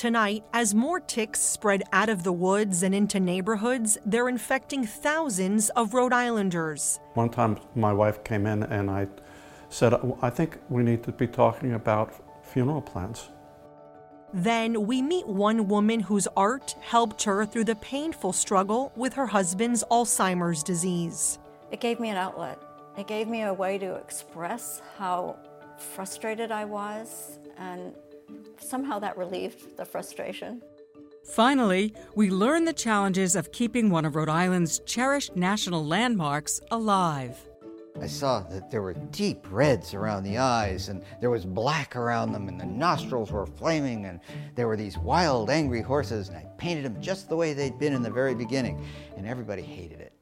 Tonight, as more ticks spread out of the woods and into neighborhoods, they're infecting thousands of Rhode Islanders. One time, my wife came in and I said, I think we need to be talking about funeral plans. Then we meet one woman whose art helped her through the painful struggle with her husband's Alzheimer's disease. It gave me an outlet. It gave me a way to express how frustrated I was, and somehow that relieved the frustration. Finally, we learn the challenges of keeping one of Rhode Island's cherished national landmarks alive. I saw that there were deep reds around the eyes, and there was black around them, and the nostrils were flaming, and there were these wild, angry horses, and I painted them just the way they'd been in the very beginning, and everybody hated it.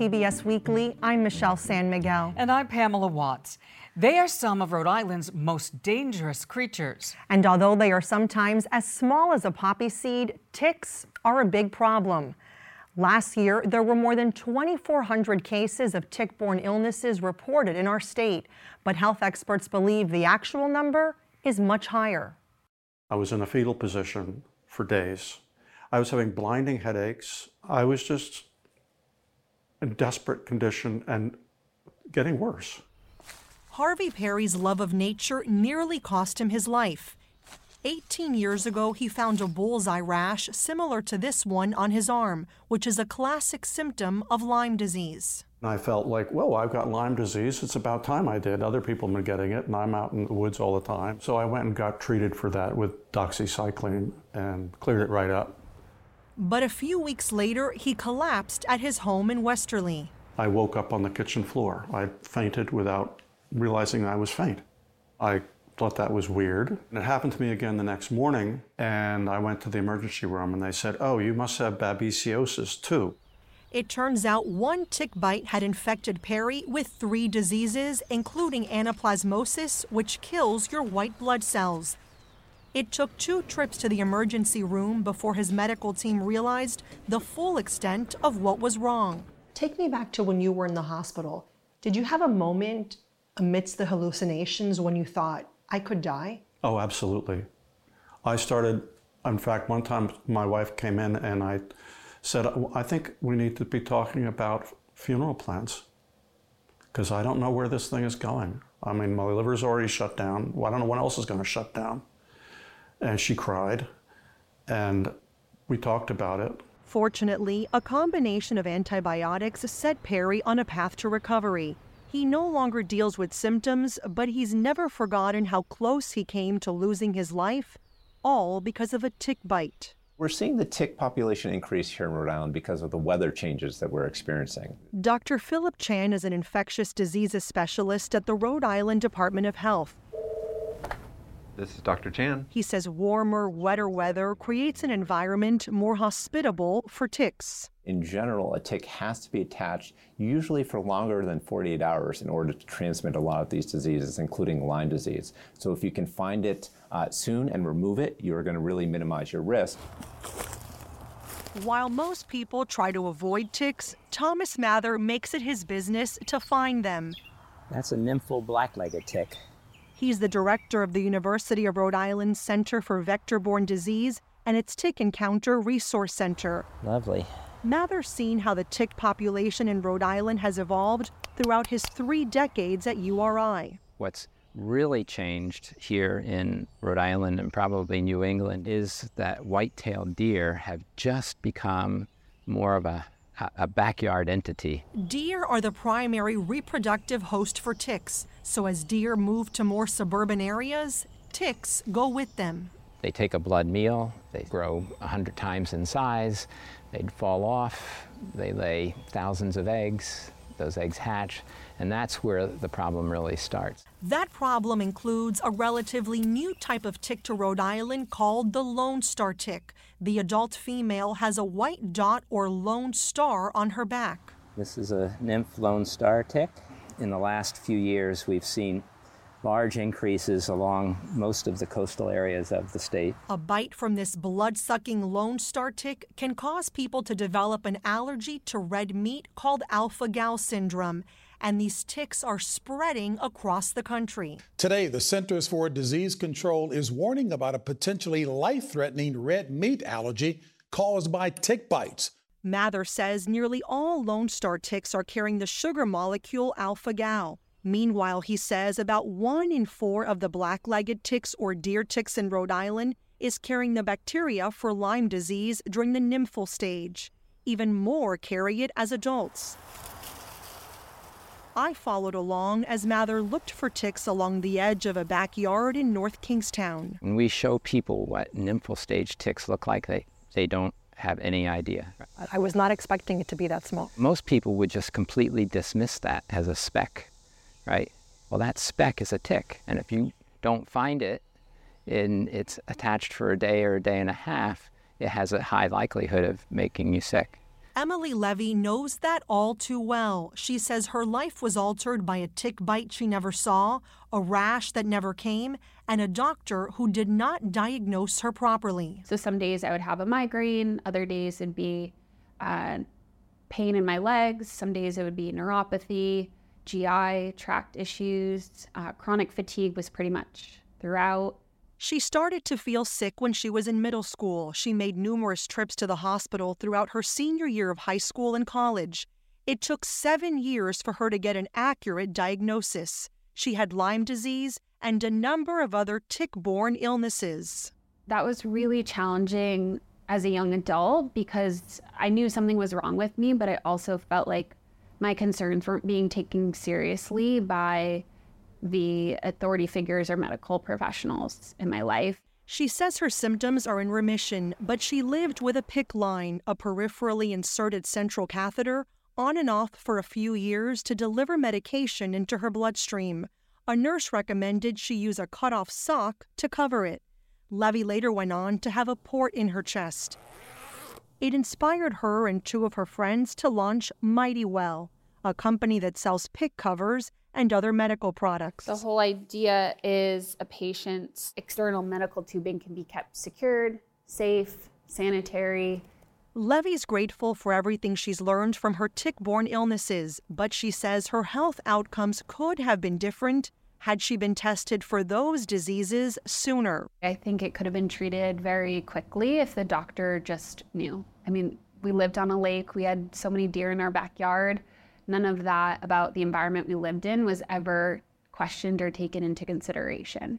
PBS Weekly. I'm Michelle San Miguel. And I'm Pamela Watts. They are some of Rhode Island's most dangerous creatures. And although they are sometimes as small as a poppy seed, ticks are a big problem. Last year, there were more than 2,400 cases of tick borne illnesses reported in our state, but health experts believe the actual number is much higher. I was in a fetal position for days. I was having blinding headaches. I was just in desperate condition and getting worse. Harvey Perry's love of nature nearly cost him his life. 18 years ago, he found a bullseye rash similar to this one on his arm, which is a classic symptom of Lyme disease. And I felt like, whoa, I've got Lyme disease. It's about time I did. Other people have been getting it, and I'm out in the woods all the time. So I went and got treated for that with doxycycline and cleared it right up. But a few weeks later, he collapsed at his home in Westerly. I woke up on the kitchen floor. I fainted without realizing I was faint. I thought that was weird. And it happened to me again the next morning, and I went to the emergency room and they said, Oh, you must have babesiosis too. It turns out one tick bite had infected Perry with three diseases, including anaplasmosis, which kills your white blood cells. It took two trips to the emergency room before his medical team realized the full extent of what was wrong. Take me back to when you were in the hospital. Did you have a moment amidst the hallucinations when you thought, I could die? Oh, absolutely. I started, in fact, one time my wife came in and I said, I think we need to be talking about funeral plans because I don't know where this thing is going. I mean, my liver's already shut down. Well, I don't know when else is going to shut down and she cried and we talked about it. Fortunately, a combination of antibiotics set Perry on a path to recovery. He no longer deals with symptoms, but he's never forgotten how close he came to losing his life, all because of a tick bite. We're seeing the tick population increase here in Rhode Island because of the weather changes that we're experiencing. Dr. Philip Chan is an infectious diseases specialist at the Rhode Island Department of Health. This is Dr. Chan. He says warmer, wetter weather creates an environment more hospitable for ticks. In general, a tick has to be attached usually for longer than 48 hours in order to transmit a lot of these diseases, including Lyme disease. So if you can find it uh, soon and remove it, you're going to really minimize your risk. While most people try to avoid ticks, Thomas Mather makes it his business to find them. That's a nymphal black-legged tick. He's the director of the University of Rhode Island Center for Vector-Borne Disease and its Tick Encounter Resource Center. Lovely. Mather's seen how the tick population in Rhode Island has evolved throughout his three decades at URI. What's really changed here in Rhode Island and probably New England is that white-tailed deer have just become more of a a backyard entity. Deer are the primary reproductive host for ticks, so as deer move to more suburban areas, ticks go with them. They take a blood meal, they grow 100 times in size, they'd fall off, they lay thousands of eggs, those eggs hatch, and that's where the problem really starts. That problem includes a relatively new type of tick to Rhode Island called the Lone Star tick. The adult female has a white dot or lone star on her back. This is a nymph Lone Star tick. In the last few years, we've seen large increases along most of the coastal areas of the state. A bite from this blood sucking Lone Star tick can cause people to develop an allergy to red meat called alpha gal syndrome. And these ticks are spreading across the country. Today, the Centers for Disease Control is warning about a potentially life threatening red meat allergy caused by tick bites. Mather says nearly all Lone Star ticks are carrying the sugar molecule alpha gal. Meanwhile, he says about one in four of the black legged ticks or deer ticks in Rhode Island is carrying the bacteria for Lyme disease during the nymphal stage. Even more carry it as adults. I followed along as Mather looked for ticks along the edge of a backyard in North Kingstown. When we show people what nymphal stage ticks look like, they, they don't have any idea. I was not expecting it to be that small. Most people would just completely dismiss that as a speck, right? Well, that speck is a tick, and if you don't find it and it's attached for a day or a day and a half, it has a high likelihood of making you sick. Emily Levy knows that all too well. She says her life was altered by a tick bite she never saw, a rash that never came, and a doctor who did not diagnose her properly. So some days I would have a migraine, other days it'd be uh, pain in my legs, some days it would be neuropathy, GI tract issues, uh, chronic fatigue was pretty much throughout. She started to feel sick when she was in middle school. She made numerous trips to the hospital throughout her senior year of high school and college. It took seven years for her to get an accurate diagnosis. She had Lyme disease and a number of other tick borne illnesses. That was really challenging as a young adult because I knew something was wrong with me, but I also felt like my concerns weren't being taken seriously by the authority figures or medical professionals in my life. She says her symptoms are in remission, but she lived with a PICC line, a peripherally inserted central catheter, on and off for a few years to deliver medication into her bloodstream. A nurse recommended she use a cut off sock to cover it. Levy later went on to have a port in her chest. It inspired her and two of her friends to launch Mighty Well, a company that sells PICC covers and other medical products. The whole idea is a patient's external medical tubing can be kept secured, safe, sanitary. Levy's grateful for everything she's learned from her tick borne illnesses, but she says her health outcomes could have been different had she been tested for those diseases sooner. I think it could have been treated very quickly if the doctor just knew. I mean, we lived on a lake, we had so many deer in our backyard none of that about the environment we lived in was ever questioned or taken into consideration.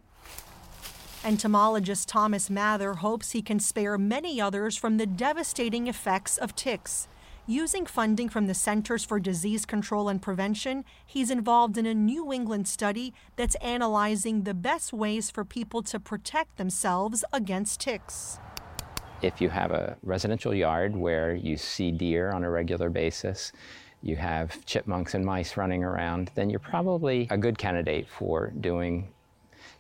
Entomologist Thomas Mather hopes he can spare many others from the devastating effects of ticks. Using funding from the Centers for Disease Control and Prevention, he's involved in a New England study that's analyzing the best ways for people to protect themselves against ticks. If you have a residential yard where you see deer on a regular basis, you have chipmunks and mice running around, then you're probably a good candidate for doing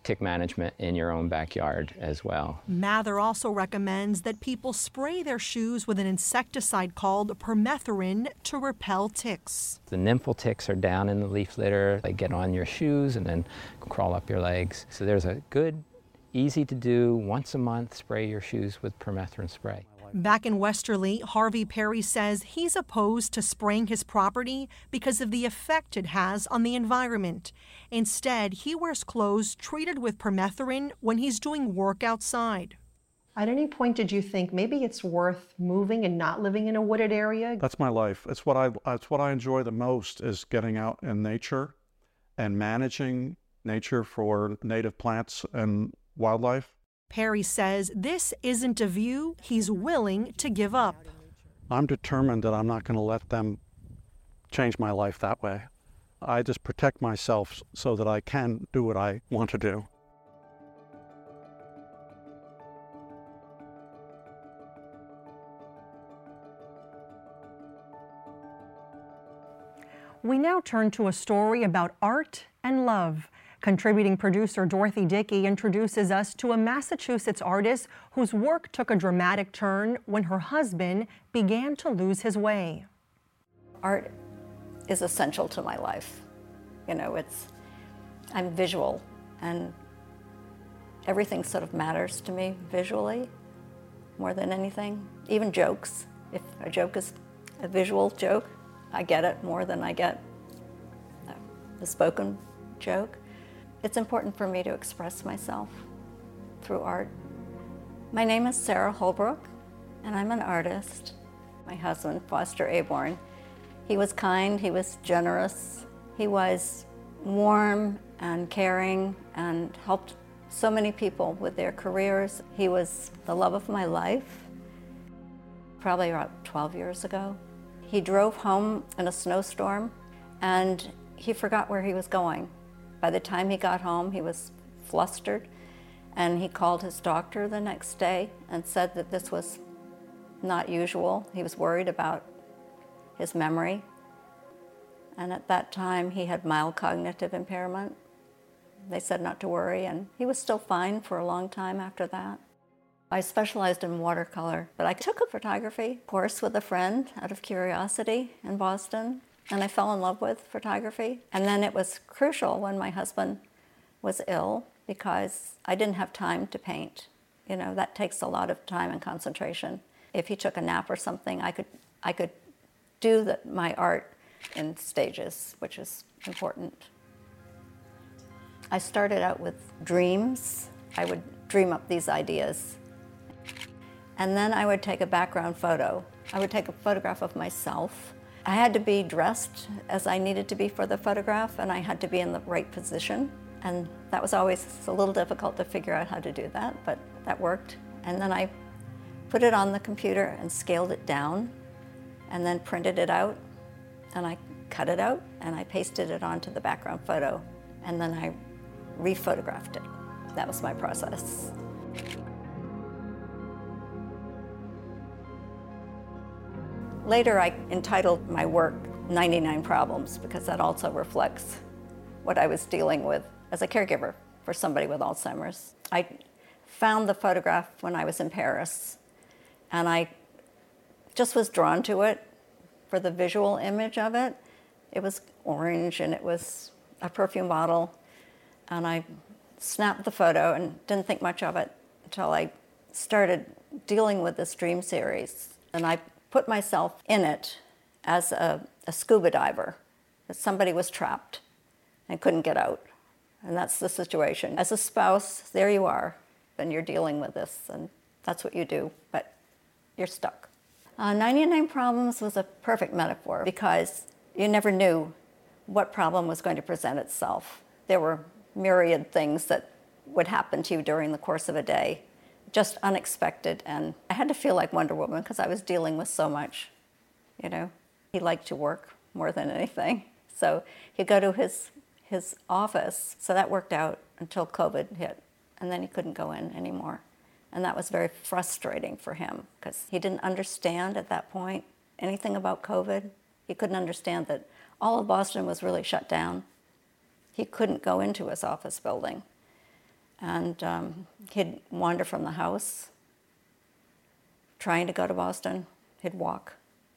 tick management in your own backyard as well. Mather also recommends that people spray their shoes with an insecticide called permethrin to repel ticks. The nymphal ticks are down in the leaf litter. They get on your shoes and then crawl up your legs. So there's a good, easy to do, once a month, spray your shoes with permethrin spray. Back in Westerly, Harvey Perry says he's opposed to spraying his property because of the effect it has on the environment. Instead, he wears clothes treated with permethrin when he's doing work outside. At any point, did you think maybe it's worth moving and not living in a wooded area? That's my life. It's what I. It's what I enjoy the most is getting out in nature, and managing nature for native plants and wildlife. Perry says this isn't a view he's willing to give up. I'm determined that I'm not going to let them change my life that way. I just protect myself so that I can do what I want to do. We now turn to a story about art and love. Contributing producer Dorothy Dickey introduces us to a Massachusetts artist whose work took a dramatic turn when her husband began to lose his way. Art is essential to my life. You know, it's I'm visual and everything sort of matters to me visually more than anything. Even jokes. If a joke is a visual joke, I get it more than I get a spoken joke. It's important for me to express myself through art. My name is Sarah Holbrook, and I'm an artist. My husband, Foster Aborn, he was kind, he was generous, he was warm and caring and helped so many people with their careers. He was the love of my life, probably about 12 years ago. He drove home in a snowstorm and he forgot where he was going. By the time he got home, he was flustered and he called his doctor the next day and said that this was not usual. He was worried about his memory. And at that time, he had mild cognitive impairment. They said not to worry, and he was still fine for a long time after that. I specialized in watercolor, but I took a photography course with a friend out of curiosity in Boston, and I fell in love with photography. And then it was crucial when my husband was ill because I didn't have time to paint. You know, that takes a lot of time and concentration. If he took a nap or something, I could, I could do the, my art in stages, which is important. I started out with dreams. I would dream up these ideas. And then I would take a background photo. I would take a photograph of myself. I had to be dressed as I needed to be for the photograph, and I had to be in the right position. And that was always a little difficult to figure out how to do that, but that worked. And then I put it on the computer and scaled it down, and then printed it out, and I cut it out, and I pasted it onto the background photo, and then I rephotographed it. That was my process. Later, I entitled my work 99 Problems because that also reflects what I was dealing with as a caregiver for somebody with Alzheimer's. I found the photograph when I was in Paris and I just was drawn to it for the visual image of it. It was orange and it was a perfume bottle and I snapped the photo and didn't think much of it until I started dealing with this dream series. And I put myself in it as a, a scuba diver, that somebody was trapped and couldn't get out. And that's the situation. As a spouse, there you are, and you're dealing with this, and that's what you do, but you're stuck. Uh, 99 Problems was a perfect metaphor because you never knew what problem was going to present itself. There were myriad things that would happen to you during the course of a day, just unexpected. And I had to feel like Wonder Woman because I was dealing with so much. You know, he liked to work more than anything. So he'd go to his, his office. So that worked out until COVID hit. And then he couldn't go in anymore. And that was very frustrating for him because he didn't understand at that point anything about COVID. He couldn't understand that all of Boston was really shut down he couldn't go into his office building. And um, he'd wander from the house, trying to go to Boston. He'd walk,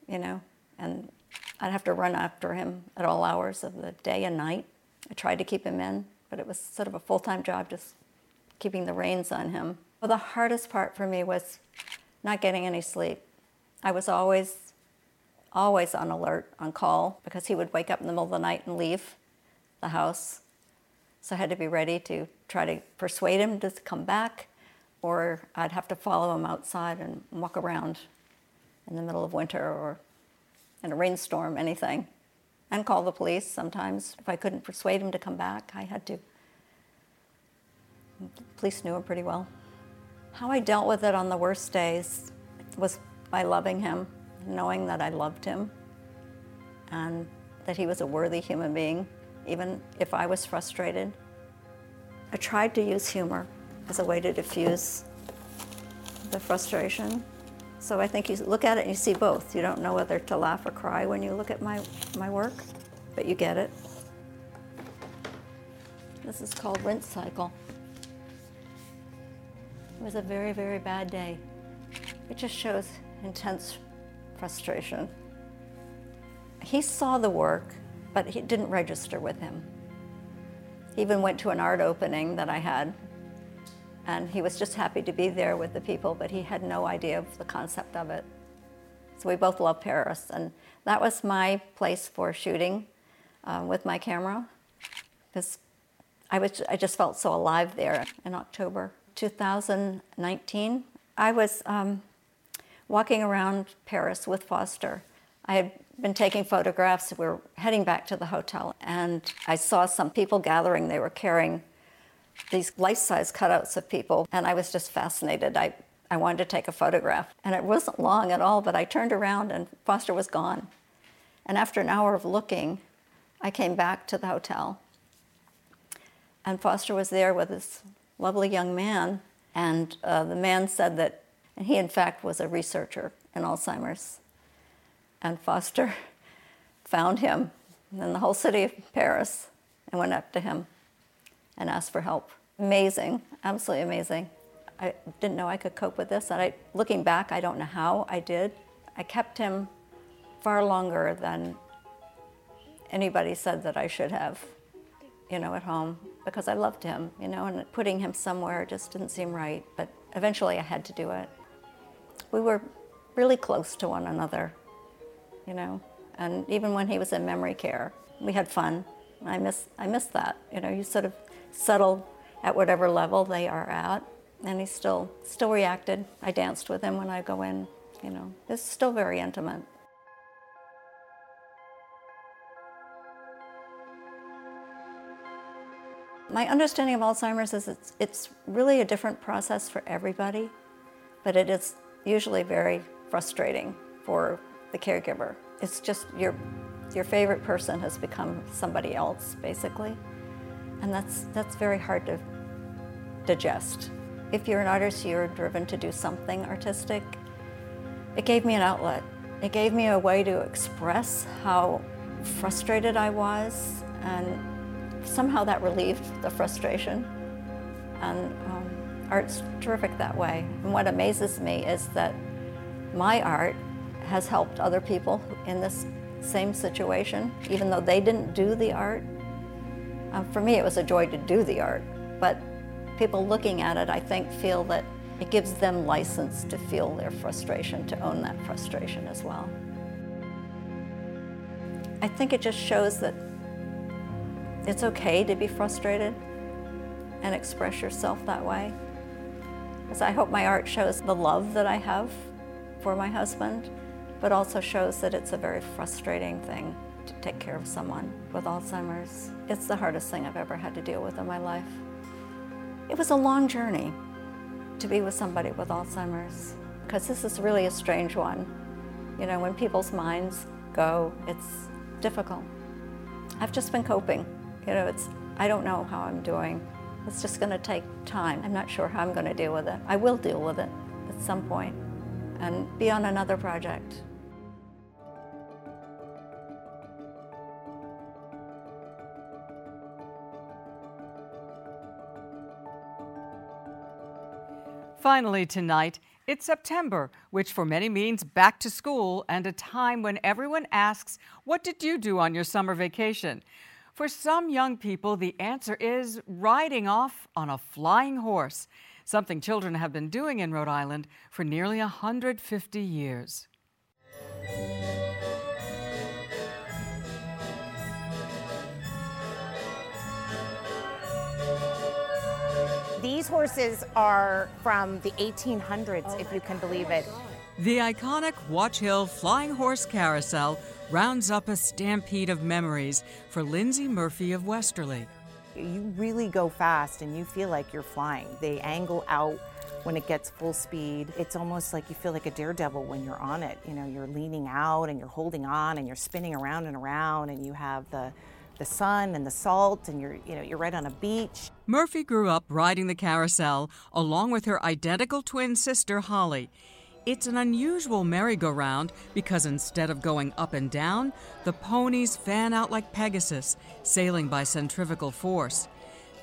you know, and I'd have to run after him at all hours of the day and night. I tried to keep him in, but it was sort of a full time job just keeping the reins on him. Well, the hardest part for me was not getting any sleep. I was always, always on alert, on call, because he would wake up in the middle of the night and leave the house. So I had to be ready to try to persuade him to come back, or I'd have to follow him outside and walk around in the middle of winter or in a rainstorm, anything, and call the police sometimes. If I couldn't persuade him to come back, I had to. The police knew him pretty well. How I dealt with it on the worst days was by loving him, knowing that I loved him, and that he was a worthy human being even if I was frustrated. I tried to use humor as a way to diffuse the frustration. So I think you look at it and you see both. You don't know whether to laugh or cry when you look at my, my work, but you get it. This is called rinse cycle. It was a very, very bad day. It just shows intense frustration. He saw the work but it didn't register with him. He even went to an art opening that I had, and he was just happy to be there with the people, but he had no idea of the concept of it. So we both love Paris, and that was my place for shooting uh, with my camera, because I was I just felt so alive there in October 2019. I was um, walking around Paris with Foster. I had been taking photographs. We were heading back to the hotel, and I saw some people gathering. They were carrying these life size cutouts of people, and I was just fascinated. I, I wanted to take a photograph, and it wasn't long at all, but I turned around and Foster was gone. And after an hour of looking, I came back to the hotel, and Foster was there with this lovely young man, and uh, the man said that he, in fact, was a researcher in Alzheimer's. And Foster found him in the whole city of Paris and went up to him and asked for help. Amazing, absolutely amazing. I didn't know I could cope with this. And I, looking back, I don't know how I did. I kept him far longer than anybody said that I should have, you know, at home because I loved him, you know, and putting him somewhere just didn't seem right. But eventually I had to do it we were really close to one another, you know. And even when he was in memory care, we had fun. I miss, I miss that. You know, you sort of settle at whatever level they are at, and he still, still reacted. I danced with him when I go in. You know, it's still very intimate. My understanding of Alzheimer's is it's, it's really a different process for everybody, but it is usually very frustrating for the caregiver. It's just your, your favorite person has become somebody else, basically. And that's, that's very hard to digest. If you're an artist, you're driven to do something artistic. It gave me an outlet. It gave me a way to express how frustrated I was, and somehow that relieved the frustration. And um, Art's terrific that way. And what amazes me is that my art has helped other people in this same situation, even though they didn't do the art. Um, for me, it was a joy to do the art, but people looking at it, I think, feel that it gives them license to feel their frustration, to own that frustration as well. I think it just shows that it's okay to be frustrated and express yourself that way. Because I hope my art shows the love that I have for my husband, but also shows that it's a very frustrating thing to take care of someone with Alzheimer's. It's the hardest thing I've ever had to deal with in my life. It was a long journey to be with somebody with Alzheimer's because this is really a strange one. You know, when people's minds go, it's difficult. I've just been coping. You know, it's I don't know how I'm doing. It's just going to take time. I'm not sure how I'm going to deal with it. I will deal with it at some point and be on another project. Finally, tonight, it's September, which for many means back to school and a time when everyone asks, What did you do on your summer vacation? For some young people, the answer is riding off on a flying horse, something children have been doing in Rhode Island for nearly 150 years. These horses are from the 1800s, if you can believe it. The iconic Watch Hill Flying Horse Carousel rounds up a stampede of memories for Lindsay Murphy of Westerly. You really go fast and you feel like you're flying. They angle out when it gets full speed. It's almost like you feel like a daredevil when you're on it. You know, you're leaning out and you're holding on and you're spinning around and around and you have the the sun and the salt and you're you know you're right on a beach. Murphy grew up riding the carousel along with her identical twin sister Holly. It's an unusual merry-go-round because instead of going up and down, the ponies fan out like Pegasus, sailing by centrifugal force.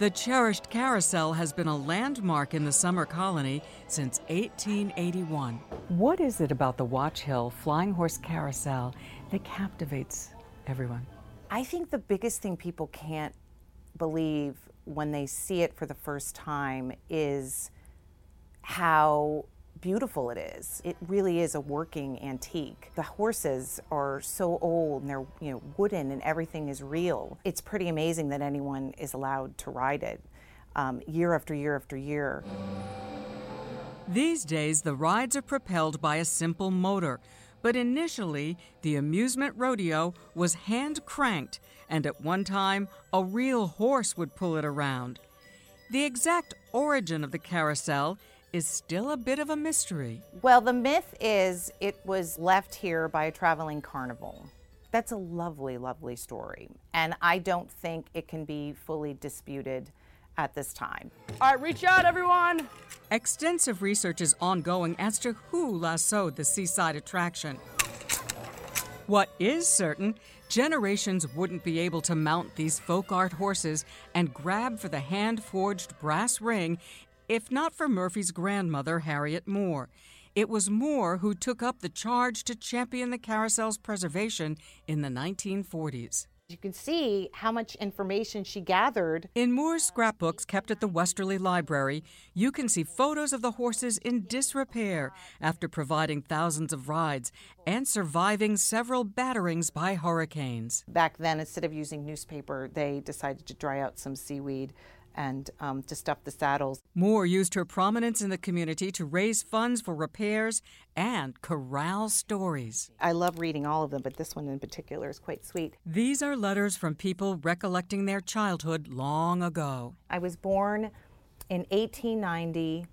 The cherished carousel has been a landmark in the summer colony since 1881. What is it about the Watch Hill Flying Horse Carousel that captivates everyone? I think the biggest thing people can't believe when they see it for the first time is how beautiful it is. It really is a working antique. The horses are so old and they're, you know, wooden and everything is real. It's pretty amazing that anyone is allowed to ride it um, year after year after year. These days, the rides are propelled by a simple motor, but initially, the amusement rodeo was hand cranked, and at one time, a real horse would pull it around. The exact origin of the carousel is still a bit of a mystery. Well, the myth is it was left here by a traveling carnival. That's a lovely, lovely story. And I don't think it can be fully disputed at this time. All right, reach out, everyone. Extensive research is ongoing as to who lassoed the seaside attraction. What is certain, generations wouldn't be able to mount these folk art horses and grab for the hand forged brass ring if not for Murphy's grandmother, Harriet Moore. It was Moore who took up the charge to champion the carousel's preservation in the 1940s. You can see how much information she gathered. In Moore's scrapbooks kept at the Westerly Library, you can see photos of the horses in disrepair after providing thousands of rides and surviving several batterings by hurricanes. Back then, instead of using newspaper, they decided to dry out some seaweed and um, to stuff the saddles. Moore used her prominence in the community to raise funds for repairs and corral stories. I love reading all of them, but this one in particular is quite sweet. These are letters from people recollecting their childhood long ago. I was born in 1890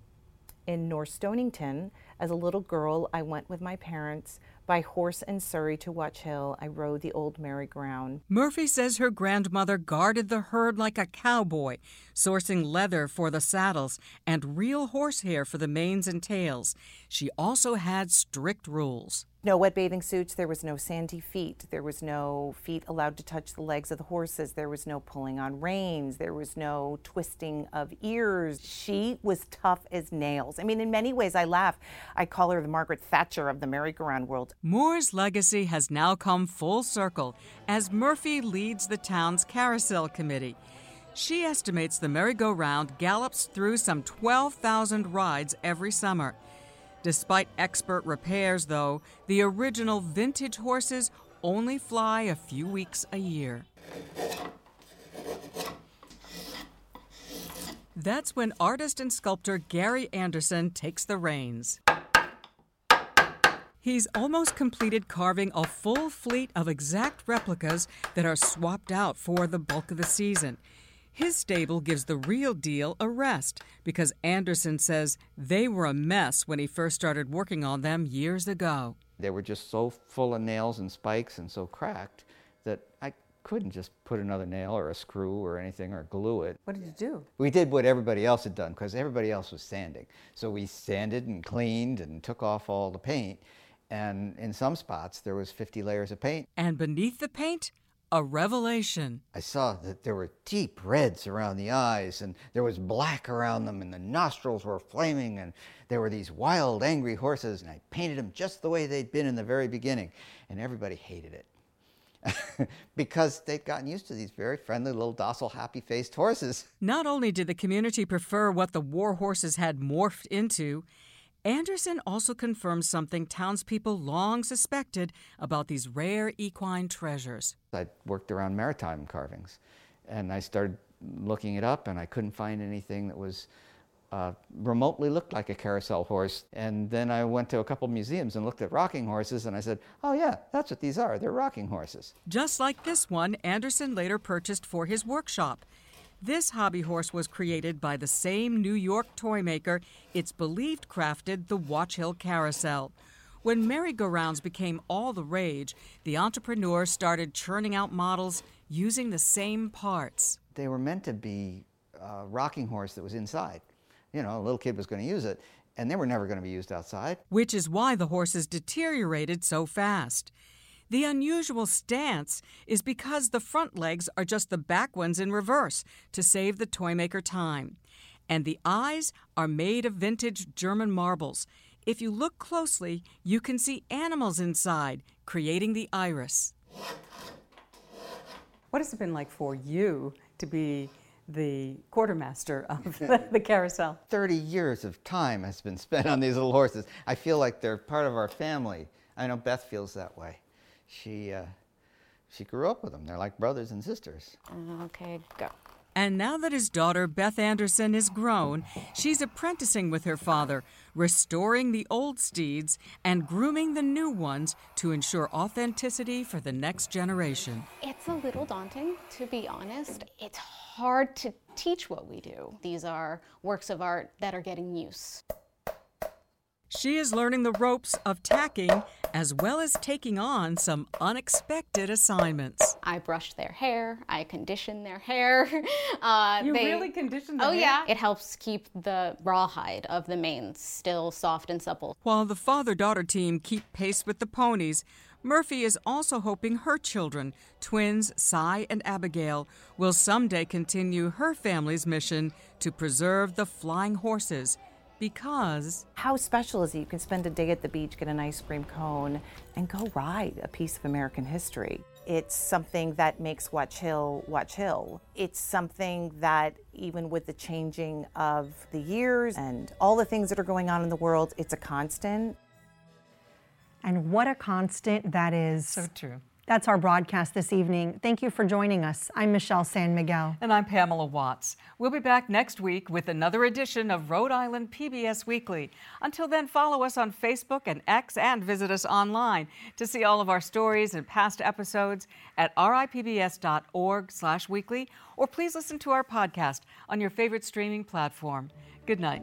in North Stonington. As a little girl, I went with my parents by horse and Surrey to Watch Hill, I rode the old merry-go-round. Murphy says her grandmother guarded the herd like a cowboy, sourcing leather for the saddles and real horsehair for the manes and tails. She also had strict rules. No wet bathing suits. There was no sandy feet. There was no feet allowed to touch the legs of the horses. There was no pulling on reins. There was no twisting of ears. She was tough as nails. I mean, in many ways, I laugh. I call her the Margaret Thatcher of the merry-go-round world. Moore's legacy has now come full circle as Murphy leads the town's carousel committee. She estimates the merry-go-round gallops through some 12,000 rides every summer. Despite expert repairs, though, the original vintage horses only fly a few weeks a year. That's when artist and sculptor Gary Anderson takes the reins. He's almost completed carving a full fleet of exact replicas that are swapped out for the bulk of the season. His stable gives the real deal a rest because Anderson says they were a mess when he first started working on them years ago. They were just so full of nails and spikes and so cracked that I couldn't just put another nail or a screw or anything or glue it. What did you do? We did what everybody else had done because everybody else was sanding. So we sanded and cleaned and took off all the paint. And in some spots, there was 50 layers of paint. And beneath the paint, a revelation. I saw that there were deep reds around the eyes, and there was black around them, and the nostrils were flaming, and there were these wild, angry horses, and I painted them just the way they'd been in the very beginning, and everybody hated it. because they'd gotten used to these very friendly, little docile, happy faced horses. Not only did the community prefer what the war horses had morphed into, Anderson also confirms something townspeople long suspected about these rare equine treasures. I worked around maritime carvings, and I started looking it up, and I couldn't find anything that was uh, remotely looked like a carousel horse. And then I went to a couple museums and looked at rocking horses, and I said, oh, yeah, that's what these are. They're rocking horses. Just like this one, Anderson later purchased for his workshop. This hobby horse was created by the same New York toy maker it's believed crafted the Watch Hill Carousel. When merry-go-rounds became all the rage, the entrepreneur started churning out models using the same parts. They were meant to be a rocking horse that was inside. You know, a little kid was going to use it, and they were never going to be used outside. Which is why the horses deteriorated so fast. The unusual stance is because the front legs are just the back ones in reverse to save the toymaker time. And the eyes are made of vintage German marbles. If you look closely, you can see animals inside, creating the iris. What has it been like for you to be the quartermaster of the, the carousel? 30 years of time has been spent on these little horses. I feel like they're part of our family. I know Beth feels that way. She, uh, she grew up with them. They're like brothers and sisters. Okay, go. And now that his daughter, Beth Anderson, is grown, she's apprenticing with her father, restoring the old steeds and grooming the new ones to ensure authenticity for the next generation. It's a little daunting, to be honest. It's hard to teach what we do. These are works of art that are getting use. She is learning the ropes of tacking as well as taking on some unexpected assignments. I brush their hair, I condition their hair. Uh, You really condition the Oh, hair? yeah. It helps keep the rawhide of the manes still soft and supple. While the father daughter team keep pace with the ponies, Murphy is also hoping her children, twins Cy and Abigail, will someday continue her family's mission to preserve the flying horses because How special is it? You can spend a day at the beach, get an ice cream cone, and go ride a piece of American history. It's something that makes Watch Hill Watch Hill. It's something that, even with the changing of the years and all the things that are going on in the world, it's a constant. And what a constant that is. So true. That's our broadcast this evening. Thank you for joining us. I'm Michelle San Miguel. And I'm Pamela Watts. We'll be back next week with another edition of Rhode Island PBS Weekly. Until then, follow us on Facebook and X and visit us online to see all of our stories and past episodes at ripbs.org slash weekly, or please listen to our podcast on your favorite streaming platform. Good night.